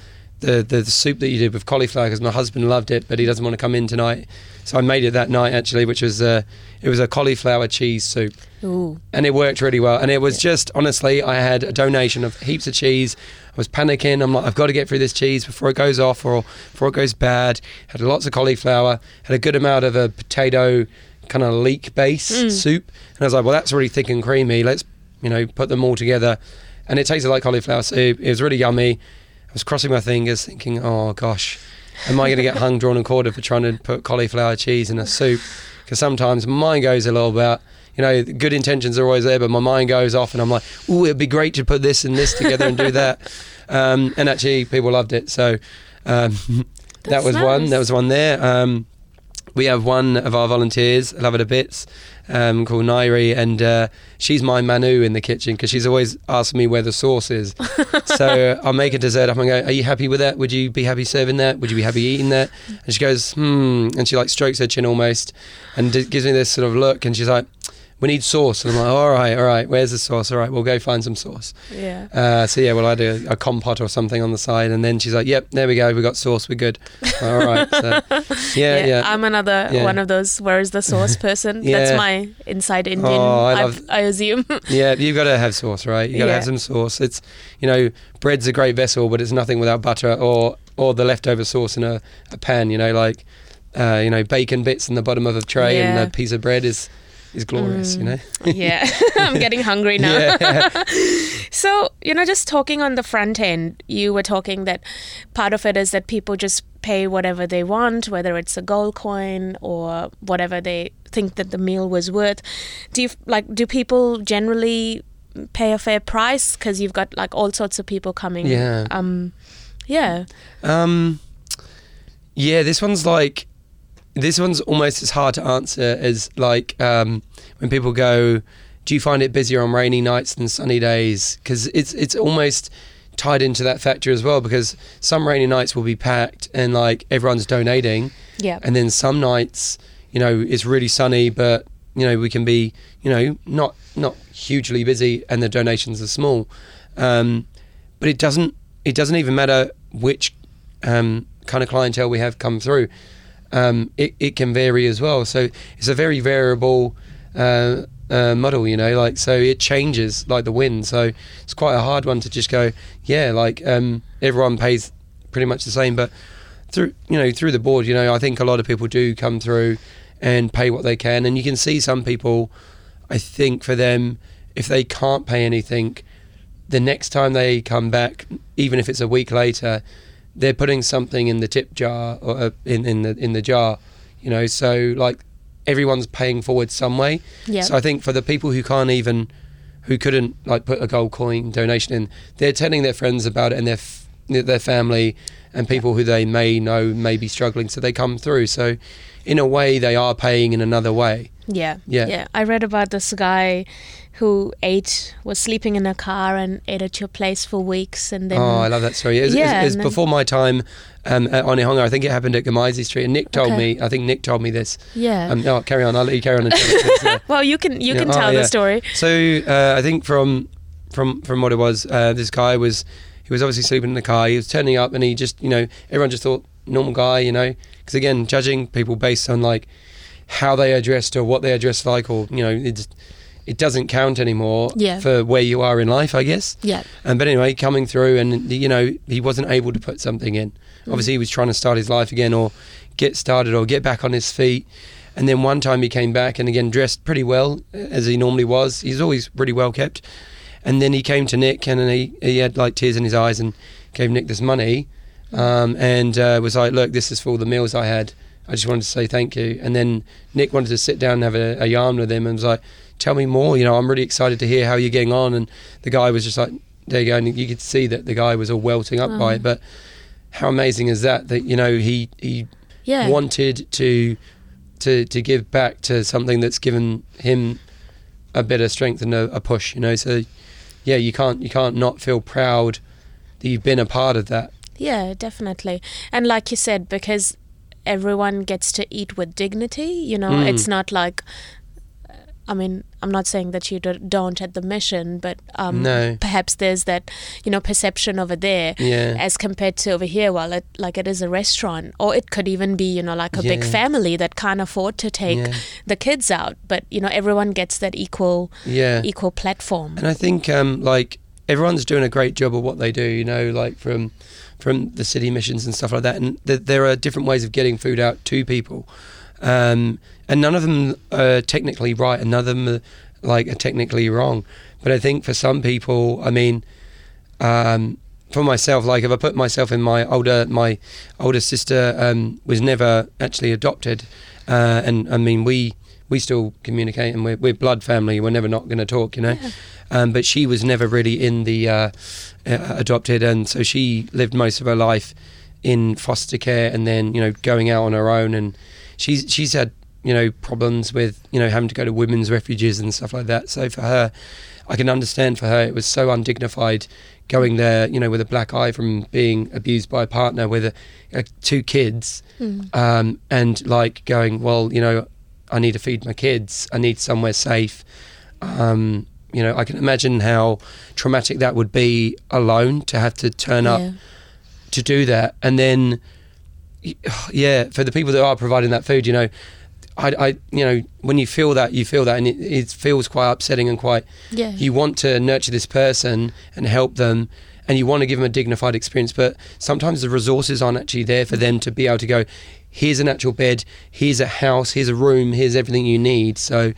the, the the soup that you did with cauliflower? Because my husband loved it, but he doesn't want to come in tonight." So I made it that night actually, which was uh, it was a cauliflower cheese soup Ooh. and it worked really well. And it was just honestly, I had a donation of heaps of cheese. I was panicking. I'm like, I've got to get through this cheese before it goes off or before it goes bad. Had lots of cauliflower. Had a good amount of a potato kind of leek base Mm. soup. And I was like, well, that's really thick and creamy. Let's you know put them all together. And it tasted like cauliflower soup. It was really yummy. I was crossing my fingers, thinking, oh gosh, am I going to get hung, drawn, and quartered for trying to put cauliflower cheese in a soup? Because sometimes my mind goes a little bit you know, good intentions are always there, but my mind goes off, and I'm like, "Ooh, it'd be great to put this and this together and do that." Um, and actually, people loved it. So um, that was one. nice. That was one there. Um, we have one of our volunteers, love her to bits, um, called Nairi, and uh, she's my Manu in the kitchen because she's always asking me where the sauce is. so I'll make a dessert up and go, "Are you happy with that? Would you be happy serving that? Would you be happy eating that?" And she goes, "Hmm," and she like strokes her chin almost, and d- gives me this sort of look, and she's like. We need sauce, and I'm like, all right, all right. Where's the sauce? All right, we'll go find some sauce. Yeah. Uh, so yeah, well, I do a compote or something on the side, and then she's like, "Yep, there we go. We got sauce. We're good." All right. So, yeah, yeah. I'm another Yeah. one of those where is the sauce person. Yeah. That's my inside Indian. Oh, I love- I assume. Yeah, you've got to have sauce, right? You've got to Yeah. have some sauce. It's you know, bread's a great vessel, but it's nothing without butter or or the leftover sauce in a, a pan. You know, like uh, you know bacon bits in the bottom of a tray Yeah. and a piece of bread is is glorious. You know. yeah, I'm getting hungry now. Yeah. So, you know, just talking on the front end, you were talking that part of it is that people just pay whatever they want, whether it's a gold coin or whatever they think that the meal was worth. Do you like do people generally pay a fair price because you've got like all sorts of people coming? Yeah. Um yeah. Um, yeah, this one's like, this one's almost as hard to answer as like um, when people go, "Do you find it busier on rainy nights than sunny days?" Because it's it's almost tied into that factor as well. Because some rainy nights will be packed and like everyone's donating, Yeah. and then some nights, you know, it's really sunny, but you know we can be, you know, not not hugely busy, and the donations are small. Um, but it doesn't it doesn't even matter which um, kind of clientele we have come through. Um, it, it can vary as well. So it's a very variable uh, uh, model, you know, like so it changes like the wind. So it's quite a hard one to just go, yeah, like um, everyone pays pretty much the same, but through you know through the board, you know, I think a lot of people do come through and pay what they can, and you can see some people. I think for them, if they can't pay anything, the next time they come back, even if it's a week later, they're putting something in the tip jar or uh, in in the in the jar, you know. So like everyone's paying forward some way. Yeah. So I think for the people who can't even, who couldn't like put a gold coin donation in, they're telling their friends about it and their f- their family and people who they may know may be struggling, so they come through. So in a way, they are paying in another way. Yeah. Yeah. Yeah. I read about this guy who ate was sleeping in a car and ate at your place for weeks and then oh, I love that story. It's, Yeah, it's, it's before my time um, at Onehunga. I think it happened at Gemmayze Street, and Nick told Okay. me. I think Nick told me this. Yeah. Um, no, carry on. I'll let you carry on. And tell it, 'cause, uh, well, you can you Yeah, can oh, tell yeah. the story. So uh, I think from from from what it was, uh, this guy was he was obviously sleeping in the car. He was turning up, and he just you know everyone just thought normal guy, you know, because again judging people based on like how they are dressed or what they are dressed like, or you know it it doesn't count anymore Yeah. for where you are in life, I guess. Yeah. And but anyway, coming through, and you know, he wasn't able to put something in. Obviously, he was trying to start his life again, or get started, or get back on his feet. And then one time he came back, and again dressed pretty well as he normally was. He's always pretty well kept. And then he came to Nick, and he he had like tears in his eyes, and gave Nick this money, um, and uh, was like, "Look, this is for all the meals I had. I just wanted to say thank you." And then Nick wanted to sit down and have a, a yarn with him, and was like, "Tell me more. You know, I'm really excited to hear how you're getting on." And the guy was just like, "There you go." And you could see that the guy was all welting up by Oh. it. But how amazing is that? That you know he he Yeah. wanted to to to give back to something that's given him a better strength and a, a push. You know, so yeah, you can't you can't not feel proud that you've been a part of that. Yeah, definitely. And like you said, because everyone gets to eat with dignity, you know, Mm. it's not like. I mean, I'm not saying that you do- don't at the mission, but um, No. perhaps there's that, you know, perception over there Yeah. as compared to over here. Well, it like it is a restaurant, or it could even be, you know, like a big family that can't afford to take Yeah. the kids out. But you know, everyone gets that equal Yeah. equal platform. And I think um, like everyone's doing a great job of what they do. You know, like from from the city missions and stuff like that. And th- there are different ways of getting food out to people, um, and none of them are technically right, and none of them are, like are technically wrong. But I think for some people, I mean, um, for myself, like if I put myself in my older my older sister um, was never actually adopted, uh, and I mean we we still communicate and we're, we're blood family. We're never not going to talk, you know. Um, but she was never really in the uh, uh, adopted, and so she lived most of her life in foster care, and then you know going out on her own, and she's she's had you know problems with you know having to go to women's refuges and stuff like that. So for her, I can understand for her it was so undignified going there, you know, with a black eye from being abused by a partner with a, uh, two kids, um, and like going, well, you know, I need to feed my kids. I need somewhere safe. Um, you know, I can imagine how traumatic that would be alone to have to turn up Yeah. to do that, and then, yeah, for the people that are providing that food, you know, I, I you know, when you feel that, you feel that, and it, it feels quite upsetting and quite. Yeah. You want to nurture this person and help them, and you want to give them a dignified experience, but sometimes the resources aren't actually there for them to be able to go. here's an actual bed, here's a house, here's a room, here's everything you need. So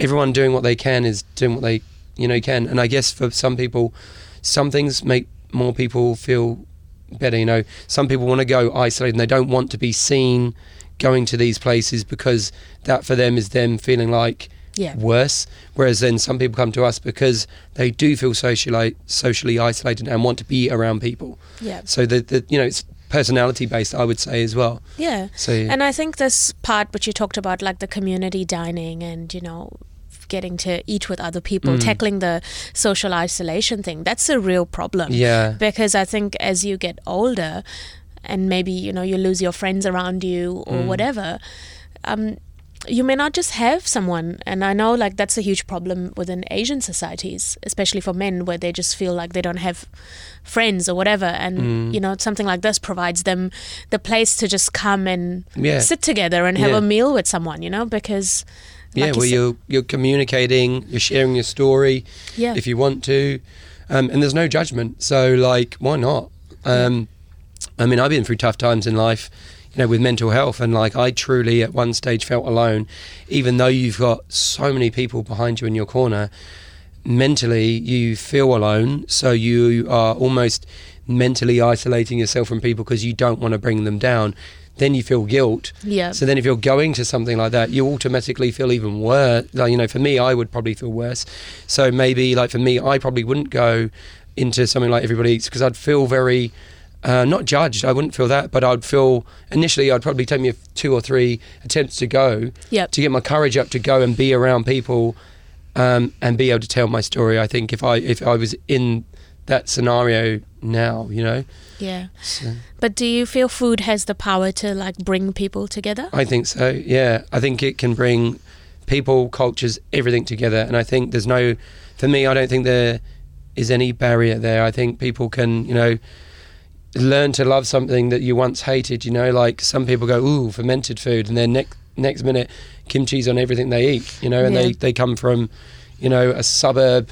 everyone doing what they can is doing what they you know can. And I guess for some people, some things make more people feel better. You know, some people want to go isolated and they don't want to be seen going to these places because that for them is them feeling like Yeah. worse. Whereas then some people come to us because they do feel socially socially isolated and want to be around people. Yeah. So the, the you know it's personality based, I would say as well. Yeah. So yeah. And I think this part which you talked about, like the community dining and, you know, getting to eat with other people, Mm. tackling the social isolation thing, that's a real problem. yeah, Because I think as you get older and maybe, you know, you lose your friends around you or Mm. whatever, um, you may not just have someone. And I know like that's a huge problem within Asian societies, especially for men where they just feel like they don't have friends or whatever. And, Mm. you know, something like this provides them the place to just come and yeah. sit together and have Yeah. a meal with someone, you know, because yeah, like you where you're you're communicating, you're sharing your story yeah, if you want to, um, and there's no judgment. So like, why not? Um, I mean, I've been through tough times in life, you know, with mental health, and like I truly at one stage felt alone, even though you've got so many people behind you in your corner. Mentally, you feel alone, so you are almost mentally isolating yourself from people because you don't want to bring them down. Then you feel guilt, yeah, so then, if you're going to something like that, you automatically feel even worse. Like, you know, for me, I would probably feel worse. So maybe, like for me, I probably wouldn't go into something like Everybody Eats because I'd feel very uh, not judged. I wouldn't feel that, but I'd feel initially I'd probably take me two or three attempts to go Yep. to get my courage up to go and be around people um, and be able to tell my story. I think if I if I was in that scenario now, you know, yeah. so. But do you feel food has the power to like bring people together? I think so. Yeah, I think it can bring people, cultures, everything together. And I think there's no, for me, I don't think there is any barrier there. I think people can, you know, learn to love something that you once hated. You know, like some people go, ooh, fermented food, and then next next minute, kimchi's on everything they eat. You know, and Yeah. they they come from, you know, a suburb.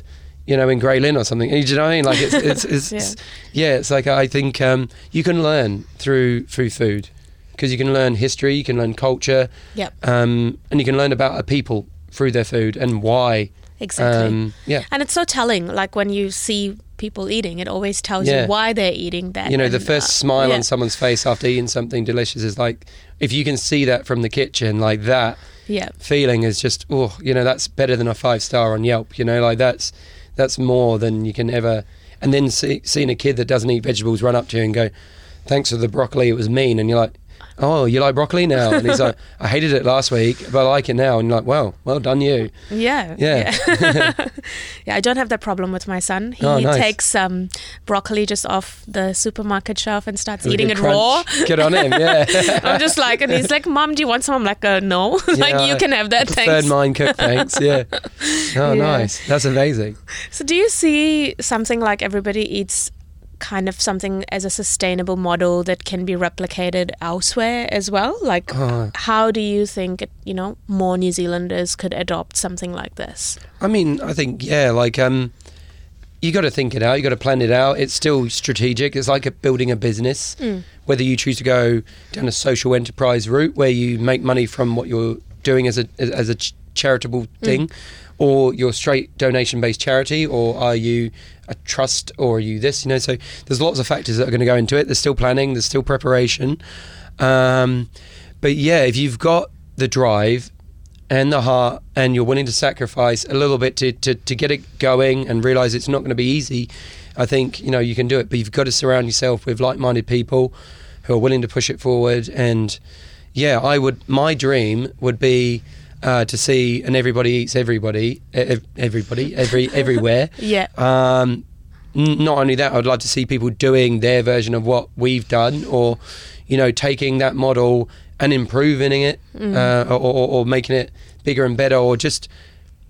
You know, in Grey Lynn or something. You know what I mean? Like it's it's, it's, Yeah. it's yeah. It's like I think um, you can learn through through food because you can learn history, you can learn culture, Yep, um, and you can learn about a people through their food and why. exactly. Um, yeah, and it's so telling. Like when you see people eating, it always tells Yeah. you why they're eating that. you know, the first uh, smile yeah. on someone's face after eating something delicious is like if you can see that from the kitchen, like that Yeah, feeling is just oh, you know, that's better than a five star on Yelp. You know, like that's that's more than you can ever. And then see, seeing a kid that doesn't eat vegetables run up to you and go, "Thanks for the broccoli, it was mean," and you're like. Oh, you like broccoli now? And he's like, I hated it last week, but I like it now. And you're like, well, well done you. yeah, Yeah. yeah. Yeah, I don't have that problem with my son. He Oh, nice. takes um, broccoli just off the supermarket shelf and starts eating it raw. Get on him, yeah. I'm just like, and he's like, "Mom, do you want some?" I'm like, uh, "No, like Yeah, you can have that, thanks." mine cooked, thanks. Yeah. Oh, Yeah. nice. That's amazing. So, do you see something like everybody eats kind of something as a sustainable model that can be replicated elsewhere as well? Like, Oh, how do you think you know more New Zealanders could adopt something like this? I mean, I think yeah, like um, you got to think it out. You got to plan it out. It's still strategic. It's like a, building a business. Mm. Whether you choose to go down a social enterprise route where you make money from what you're doing as a as a charitable thing, or you're straight donation based charity, or are you a trust, or are you this? You know, so there's lots of factors that are going to go into it. There's still planning. There's still preparation. Um, but yeah, if you've got the drive and the heart and you're willing to sacrifice a little bit to, to, to get it going and realize it's not going to be easy, I think, you know, you can do it. But you've got to surround yourself with like minded people who are willing to push it forward. And yeah, I would, my dream would be uh, to see and everybody eats everybody, ev- everybody, every, everywhere. Yeah, Um, not only that, I'd like to see people doing their version of what we've done, or you know, taking that model and improving it, uh, or, or, or making it bigger and better, or just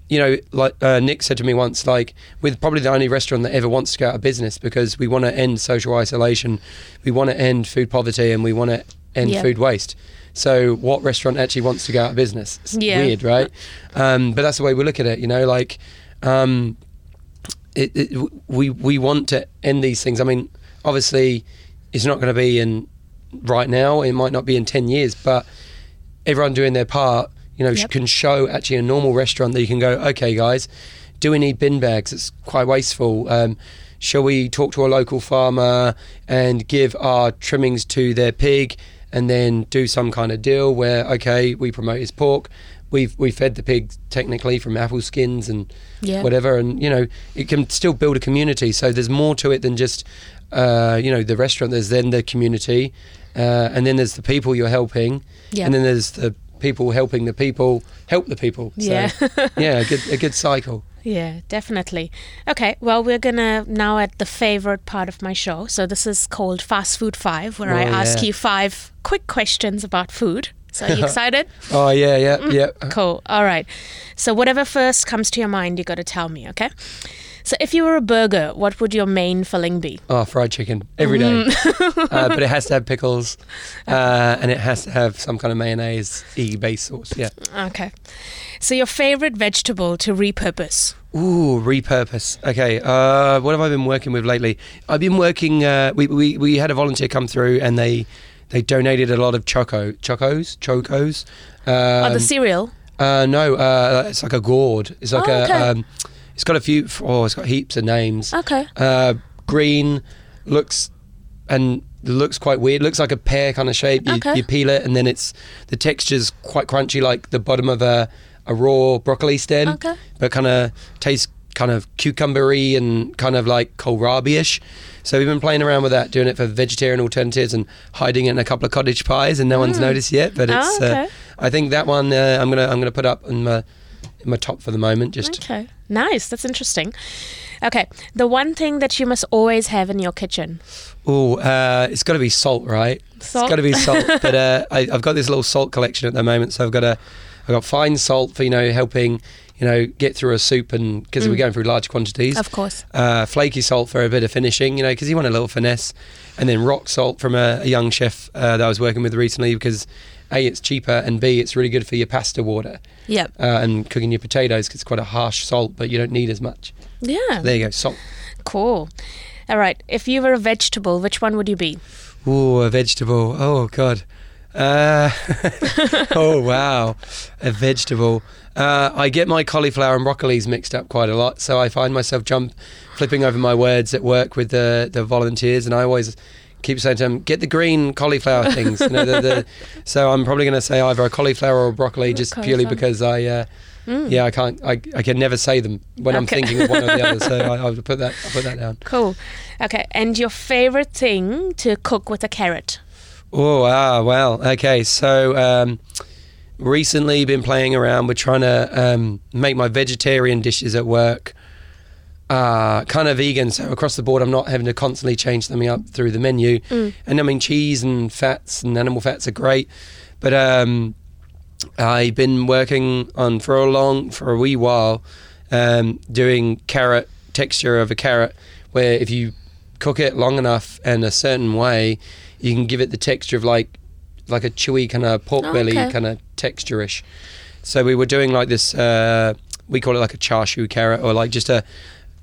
you know, like uh, Nick said to me once, like we're probably the only restaurant that ever wants to go out of business because we want to end social isolation, we want to end food poverty, and we want to end Yeah. food waste. So, what restaurant actually wants to go out of business? It's Yeah. weird, right? Um, but that's the way we look at it. You know, like. Um, it, it, we we want to end these things. I mean, obviously, it's not going to be in right now. It might not be in ten years, but everyone doing their part, you know, Yep. can show actually a normal restaurant that you can go, okay, guys, do we need bin bags? It's quite wasteful. Um, shall we talk to a local farmer and give our trimmings to their pig, and then do some kind of deal where okay, we promote his pork. We've we fed the pig technically from apple skins and Yeah. whatever, and you know it can still build a community. So there's more to it than just uh, you know the restaurant. There's then the community, uh, and then there's the people you're helping, Yeah. and then there's the people helping the people help the people. So, Yeah. yeah, a good a good cycle. Yeah, definitely. Okay, well, we're gonna now at the favorite part of my show. So this is called Fast Food Five, where I Oh, ask you five quick questions about food. So are you excited? Oh yeah, yeah, yeah. Mm-hmm. cool. All right. So whatever first comes to your mind, you got to tell me. Okay. So if you were a burger, what would your main filling be? Oh, fried chicken every day, Mm. uh, but it has to have pickles, uh, and it has to have some kind of mayonnaise e base sauce. Yeah. Okay. So your favorite vegetable to repurpose? Ooh, repurpose. Okay, uh, what have I been working with lately? I've been working. Uh, we, we we had a volunteer come through, and they they donated a lot of choko chokos chokos. Um, oh, the cereal. uh, no, uh, it's like a gourd. It's like Oh, a. Um, it's got a few. Oh, it's got heaps of names. Okay. Uh, green looks and looks quite weird. Looks like a pear kind of shape. You, Okay. you peel it, and then it's the texture's quite crunchy, like the bottom of a, a raw broccoli stem, Okay. but kind of tastes kind of cucumbery and kind of like kohlrabi-ish. So we've been playing around with that, doing it for vegetarian alternatives and hiding it in a couple of cottage pies, and no one's noticed yet. But Oh, it's, okay. uh, I think that one uh, I'm gonna I'm gonna put up in my in my top for the moment. Just Okay. Nice. That's interesting. Okay. The one thing that you must always have in your kitchen. Oh, uh, it's got to be salt, right? Salt? It's got to be salt. but uh, I, I've got this little salt collection at the moment, so I've got a, I've got fine salt for you know helping you know get through a soup and because we're going through large quantities. Mm. Of course. Uh, flaky salt for a bit of finishing, you know, because you want a little finesse, and then rock salt from a, a young chef uh, that I was working with recently because a it's cheaper and b it's really good for your pasta water Yep. uh, and cooking your potatoes because it's quite a harsh salt, but you don't need as much. Yeah. There you go, salt. Cool. All right. If you were a vegetable, which one would you be? Oh, a vegetable. Oh God. Uh, oh wow, a vegetable. Uh, I get my cauliflower and broccolis mixed up quite a lot, so I find myself jump flipping over my words at work with the the volunteers, and I always keep saying to him, "Get the green cauliflower things." You know, the, the, so I'm probably going to say either a cauliflower or a broccoli, just purely because I. Uh, Yeah, I can't. I, I can never say them when I'm thinking of one or the other. So I, I'll put that. I'll put that down. Cool. Okay. And your favorite thing to cook with a carrot? Oh, ah, well, okay. So, um, recently been playing around with trying to um, make my vegetarian dishes at work uh, kind of vegan. So, across the board, I'm not having to constantly change them up through the menu. And I mean, cheese and fats and animal fats are great. But um, I've been working on for a long, for a wee while, um, doing carrot texture of a carrot, where if you cook it long enough and a certain way, you can give it the texture of like like a chewy kind of pork Oh, belly okay. kind of texture-ish. So we were doing like this. Uh, we call it like a char siu carrot, or like just a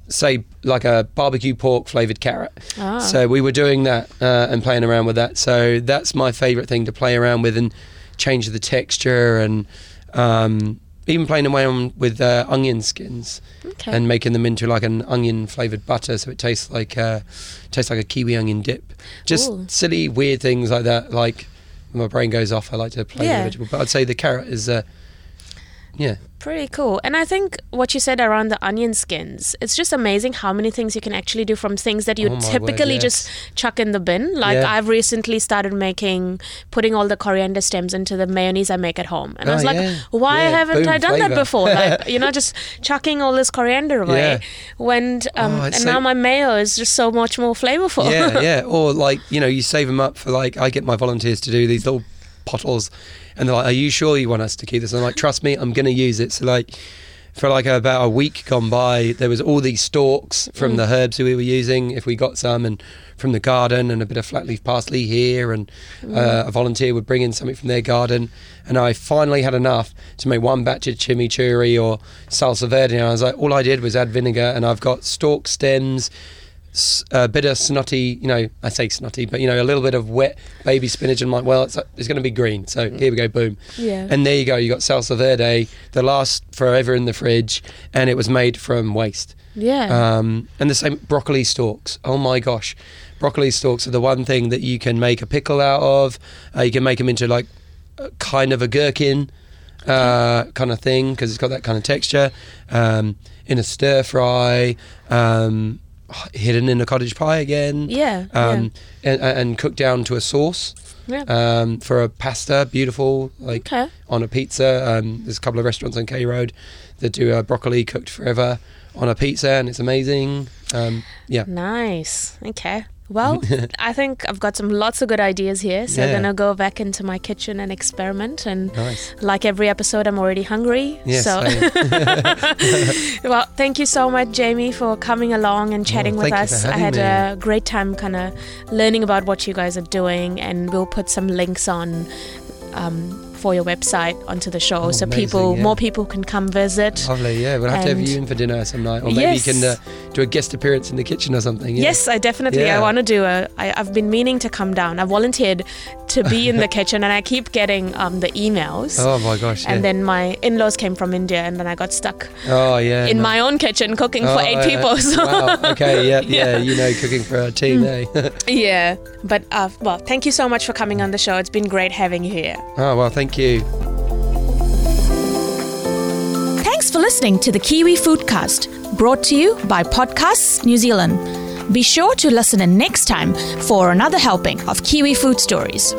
say like a barbecue pork flavored carrot. Ah. So we were doing that uh, and playing around with that. So that's my favorite thing to play around with and change the texture and um, even playing around with uh, onion skins Okay. and making them into like an onion flavored butter, so it tastes like uh, tastes like a kiwi onion dip. Just Ooh. silly weird things like that. Like when my brain goes off, I like to play Yeah. with vegetable. But I'd say the carrot is. Uh, yeah, Pretty cool. And I think what you said around the onion skins, it's just amazing how many things you can actually do from things that you Oh my word, typically yes. just chuck in the bin. Like Yeah. I've recently started making, putting all the coriander stems into the mayonnaise I make at home. And I Oh, was like, yeah. why Yeah, haven't boom, I done that before? Like, you know, just chucking all this coriander away. Yeah. When, um, Oh, and it's now my mayo is just so much more flavorful. yeah, yeah. Or like you know, you save them up for like I get my volunteers to do these little bottles, and they're like, "Are you sure you want us to keep this?" And I'm like, "Trust me, I'm going to use it." So like. For like about a week gone by, there was all these stalks from the herbs that we were using, if we got some, and from the garden, and a bit of flat leaf parsley here, and uh, a volunteer would bring in something from their garden, and I finally had enough to make one batch of chimichurri or salsa verde. And I was like, all I did was add vinegar, and I've got stalk stems, a bit of snotty, you know, I say snotty, but you know, a little bit of wet baby spinach, and like, well, it's, it's going to be green, so here we go, boom, Yeah. and there you go. You got salsa verde, that lasts forever in the fridge, and it was made from waste. yeah. Um, and the same broccoli stalks. Oh my gosh, broccoli stalks are the one thing that you can make a pickle out of. Uh, you can make them into like kind of a gherkin uh, kind of thing because it's got that kind of texture. Um, in a stir fry, um, hidden in a cottage pie again. yeah. Um, and, and cooked down to a sauce yeah. um, for a pasta, beautiful, like Okay. on a pizza. Um, there's a couple of restaurants on K Road that do uh, broccoli cooked forever on a pizza, and it's amazing. Um, yeah, Nice. Okay. Well, I think I've got some lots of good ideas here. So I'm gonna go back into my kitchen and experiment. And nice. like every episode, I'm already hungry. Yes, so well, thank you so much, Jamie, for coming along and chatting with Oh, us. I had having a great time kind of learning about what you guys are doing, and we'll put some links on um, for your website onto the show Oh, so amazing, people, yeah. more people can come visit. Lovely. Yeah, we'll have to have you in for dinner some night, or maybe Yes. you can uh, do a guest appearance in the kitchen or something. Yeah. Yes, I definitely. I want to do a. I, I've been meaning to come down. I volunteered to be in the kitchen, and I keep getting um, the emails. Oh my gosh. Yeah. And then my in-laws came from India, and then I got stuck oh yeah. in no. my own kitchen cooking Oh, for eight uh, people. So wow. Okay. Yeah, yeah. Yeah. You know, cooking for a team. Eh? yeah, but uh, well, thank you so much for coming on the show. It's been great having you here. oh well. Thank you. Thanks for listening to the Kiwi Foodcast, brought to you by Podcasts New Zealand. Be sure to listen in next time for another helping of Kiwi food stories.